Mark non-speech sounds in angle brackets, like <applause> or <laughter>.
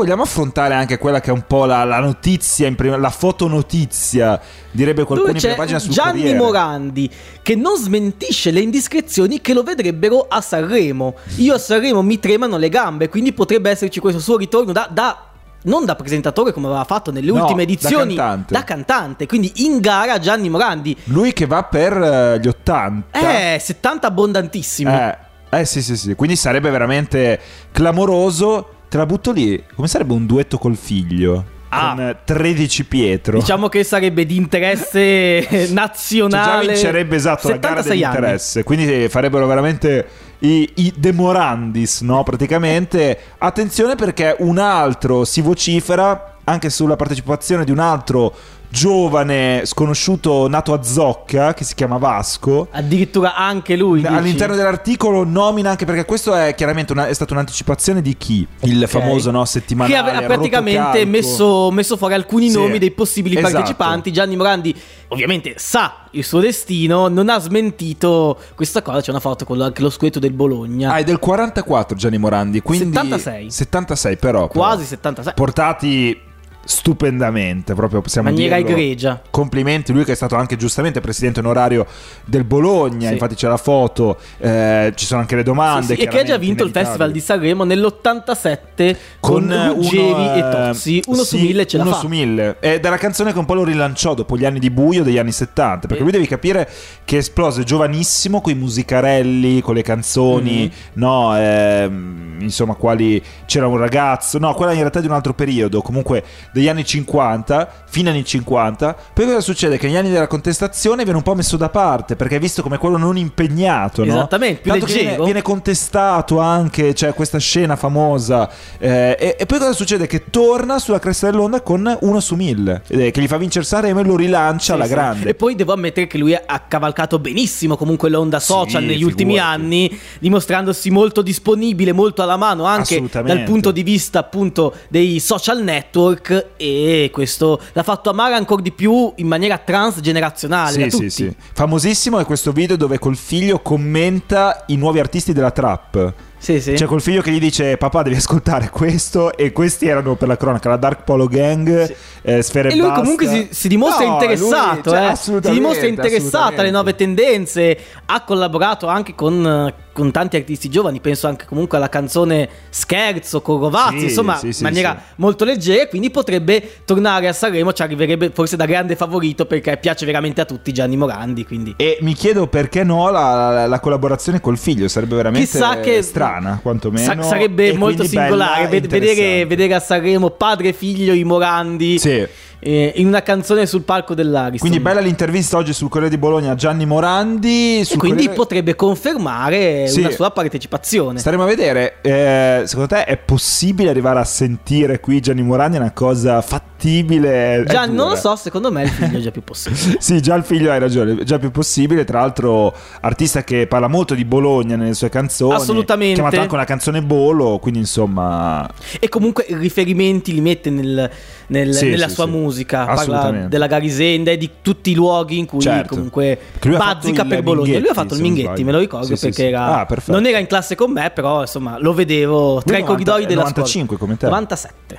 vogliamo affrontare anche quella che è un po' la, la notizia, in prima, la fotonotizia, direbbe qualcuno in prima pagina sul Gianni Corriere. Morandi che non smentisce le indiscrezioni che lo vedrebbero a Sanremo. Io a Sanremo mi tremano le gambe, quindi potrebbe esserci questo suo ritorno da, da- non da presentatore come aveva fatto nelle No, ultime da edizioni, cantante. da cantante. Quindi in gara Gianni Morandi. Lui che va per eh, gli 80. Eh, 70 abbondantissimi. Eh, eh, sì, sì, sì. Quindi sarebbe veramente clamoroso. Te la butto lì. Come sarebbe un duetto col figlio? Ah. Con eh, 13 Pietro. Diciamo che sarebbe di interesse <laughs> Cioè, già nazionale. vincerebbe esatto la gara 76 anni. dell'interesse. Quindi farebbero veramente i, i demorandis, no? Praticamente. Attenzione perché un altro si vocifera anche sulla partecipazione di un altro giovane sconosciuto nato a Zocca che si chiama Vasco. Addirittura anche lui. dici? All'interno dell'articolo nomina anche perché questo è chiaramente una- è stata un'anticipazione di chi? Il Ok. famoso no, che settimanale aveva praticamente rotocalco. messo, messo fuori alcuni Sì, nomi dei possibili esatto. partecipanti. Gianni Morandi, ovviamente, sa il suo destino, non ha smentito questa cosa. C'è una foto con lo- anche lo scudetto del Bologna. Ah, è del 44 Gianni Morandi, quindi 76. 76 però. però. quasi 76. portati stupendamente, proprio possiamo maniera dirlo. egregia. Complimenti, lui che è stato anche giustamente presidente onorario del Bologna, Sì. infatti c'è la foto, eh, ci sono anche le domande. Sì, sì, e che ha già vinto il Festival di Sanremo nell'87 con, eh, Ruggeri uno, e eh, Tozzi. Uno su mille ce la uno fa. su mille. Ed è la canzone che un po' lo rilanciò dopo gli anni di buio degli anni 70. Perché lui devi capire che esplose giovanissimo con i musicarelli, con le canzoni, Mhm. no? ehm, insomma, quali c'era un ragazzo, no, quella in realtà è di un altro periodo, comunque degli anni 50, fine anni 50. Poi cosa succede? Che negli anni della contestazione viene un po' messo da parte perché è visto come quello non impegnato, no? Esattamente, più Tanto viene, viene contestato anche, c'è questa scena famosa. eh, e, e poi cosa succede? Che torna sulla cresta dell'onda con uno su mille, eh, che gli fa vincere Sanremo e lo rilancia alla Sì, sì. grande. E poi devo ammettere che lui ha cavalcato benissimo comunque l'onda social Sì, negli ultimi figurati. anni, dimostrandosi molto disponibile, molto alla mano anche dal punto di vista appunto dei social network e questo l'ha fatto amare ancora di più in maniera transgenerazionale Sì, sì, sì. Famosissimo è questo video dove col figlio commenta i nuovi artisti della trap. Sì, sì. Cioè col figlio che gli dice papà devi ascoltare questo e questi erano per la cronaca la Dark Polo Gang, Sì. eh, Sfere E lui Basta. comunque si, si dimostra No, interessato, lui, cioè, eh. si dimostra interessato alle nuove tendenze, ha collaborato anche con, eh, con tanti artisti giovani, penso anche comunque alla canzone Scherzo con Rovazzi, Sì, insomma sì, sì, in maniera sì. molto leggera, quindi potrebbe tornare a Sanremo, ci arriverebbe forse da grande favorito perché piace veramente a tutti Gianni Morandi, quindi... E mi chiedo perché no la, la- la collaborazione col figlio, sarebbe veramente Chissà che strana quantomeno. Sa- sarebbe e molto singolare ved- vedere, vedere a Sanremo padre e figlio i Morandi Sì. Eh, in una canzone sul palco dell'Ariston. Quindi bella l'intervista oggi sul Corriere di Bologna a Gianni Morandi. E quindi Corriere- potrebbe confermare Sì. una sua partecipazione. Staremo a vedere. eh, secondo te è possibile arrivare a sentire qui Gianni Morandi? È una cosa fattibile? Già non lo so, secondo me il figlio è già più possibile. <laughs> Sì, già il figlio hai ragione, è già più possibile. Tra l'altro, artista che parla molto di Bologna nelle sue canzoni. Assolutamente. Chiamato anche una canzone Bolo, quindi insomma. e comunque riferimenti li mette nel- nel- Sì, nella sì, sua sì. Musica. Parla della Garisenda e di tutti i luoghi in cui Certo. comunque bazzica per Bologna. Lui ha fatto il Minghetti, me lo ricordo Sì, perché sì. era, Ah, non era in classe con me, però insomma lo vedevo tra i 90 corridoi della 95 scuola. come te. 97.